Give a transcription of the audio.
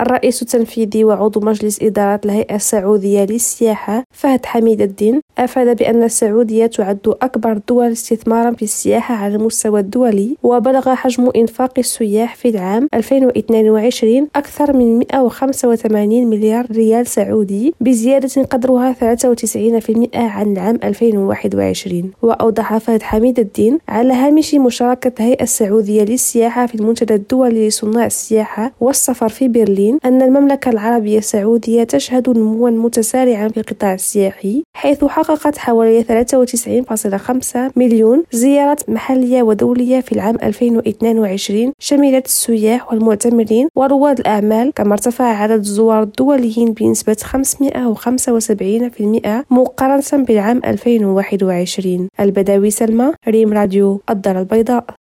الرئيس التنفيذي وعضو مجلس إدارة الهيئة السعودية للسياحة فهد حميد الدين أفاد بأن السعودية تعد أكبر الدول استثمارا في السياحة على المستوى الدولي وبلغ حجم إنفاق السياح في العام 2022 أكثر من 185 مليار ريال سعودي بزيادة قدرها 93% عن العام 2021 وأوضح فهد حميد الدين على هامش مشاركة الهيئة السعودية للسياحة في المنتدى الدولي لصناع السياحة والسفر في برلين أن المملكة العربية السعودية تشهد نموا متسارعا في القطاع السياحي حيث حققت حوالي 93.5 مليون زيارة محلية ودولية في العام 2022 شملت السياح والمعتمرين ورواد الأعمال. كما ارتفع عدد الزوار الدوليين بنسبة 575% مقارنة بالعام 2021 البداوي سلمى ريم راديو الدار البيضاء.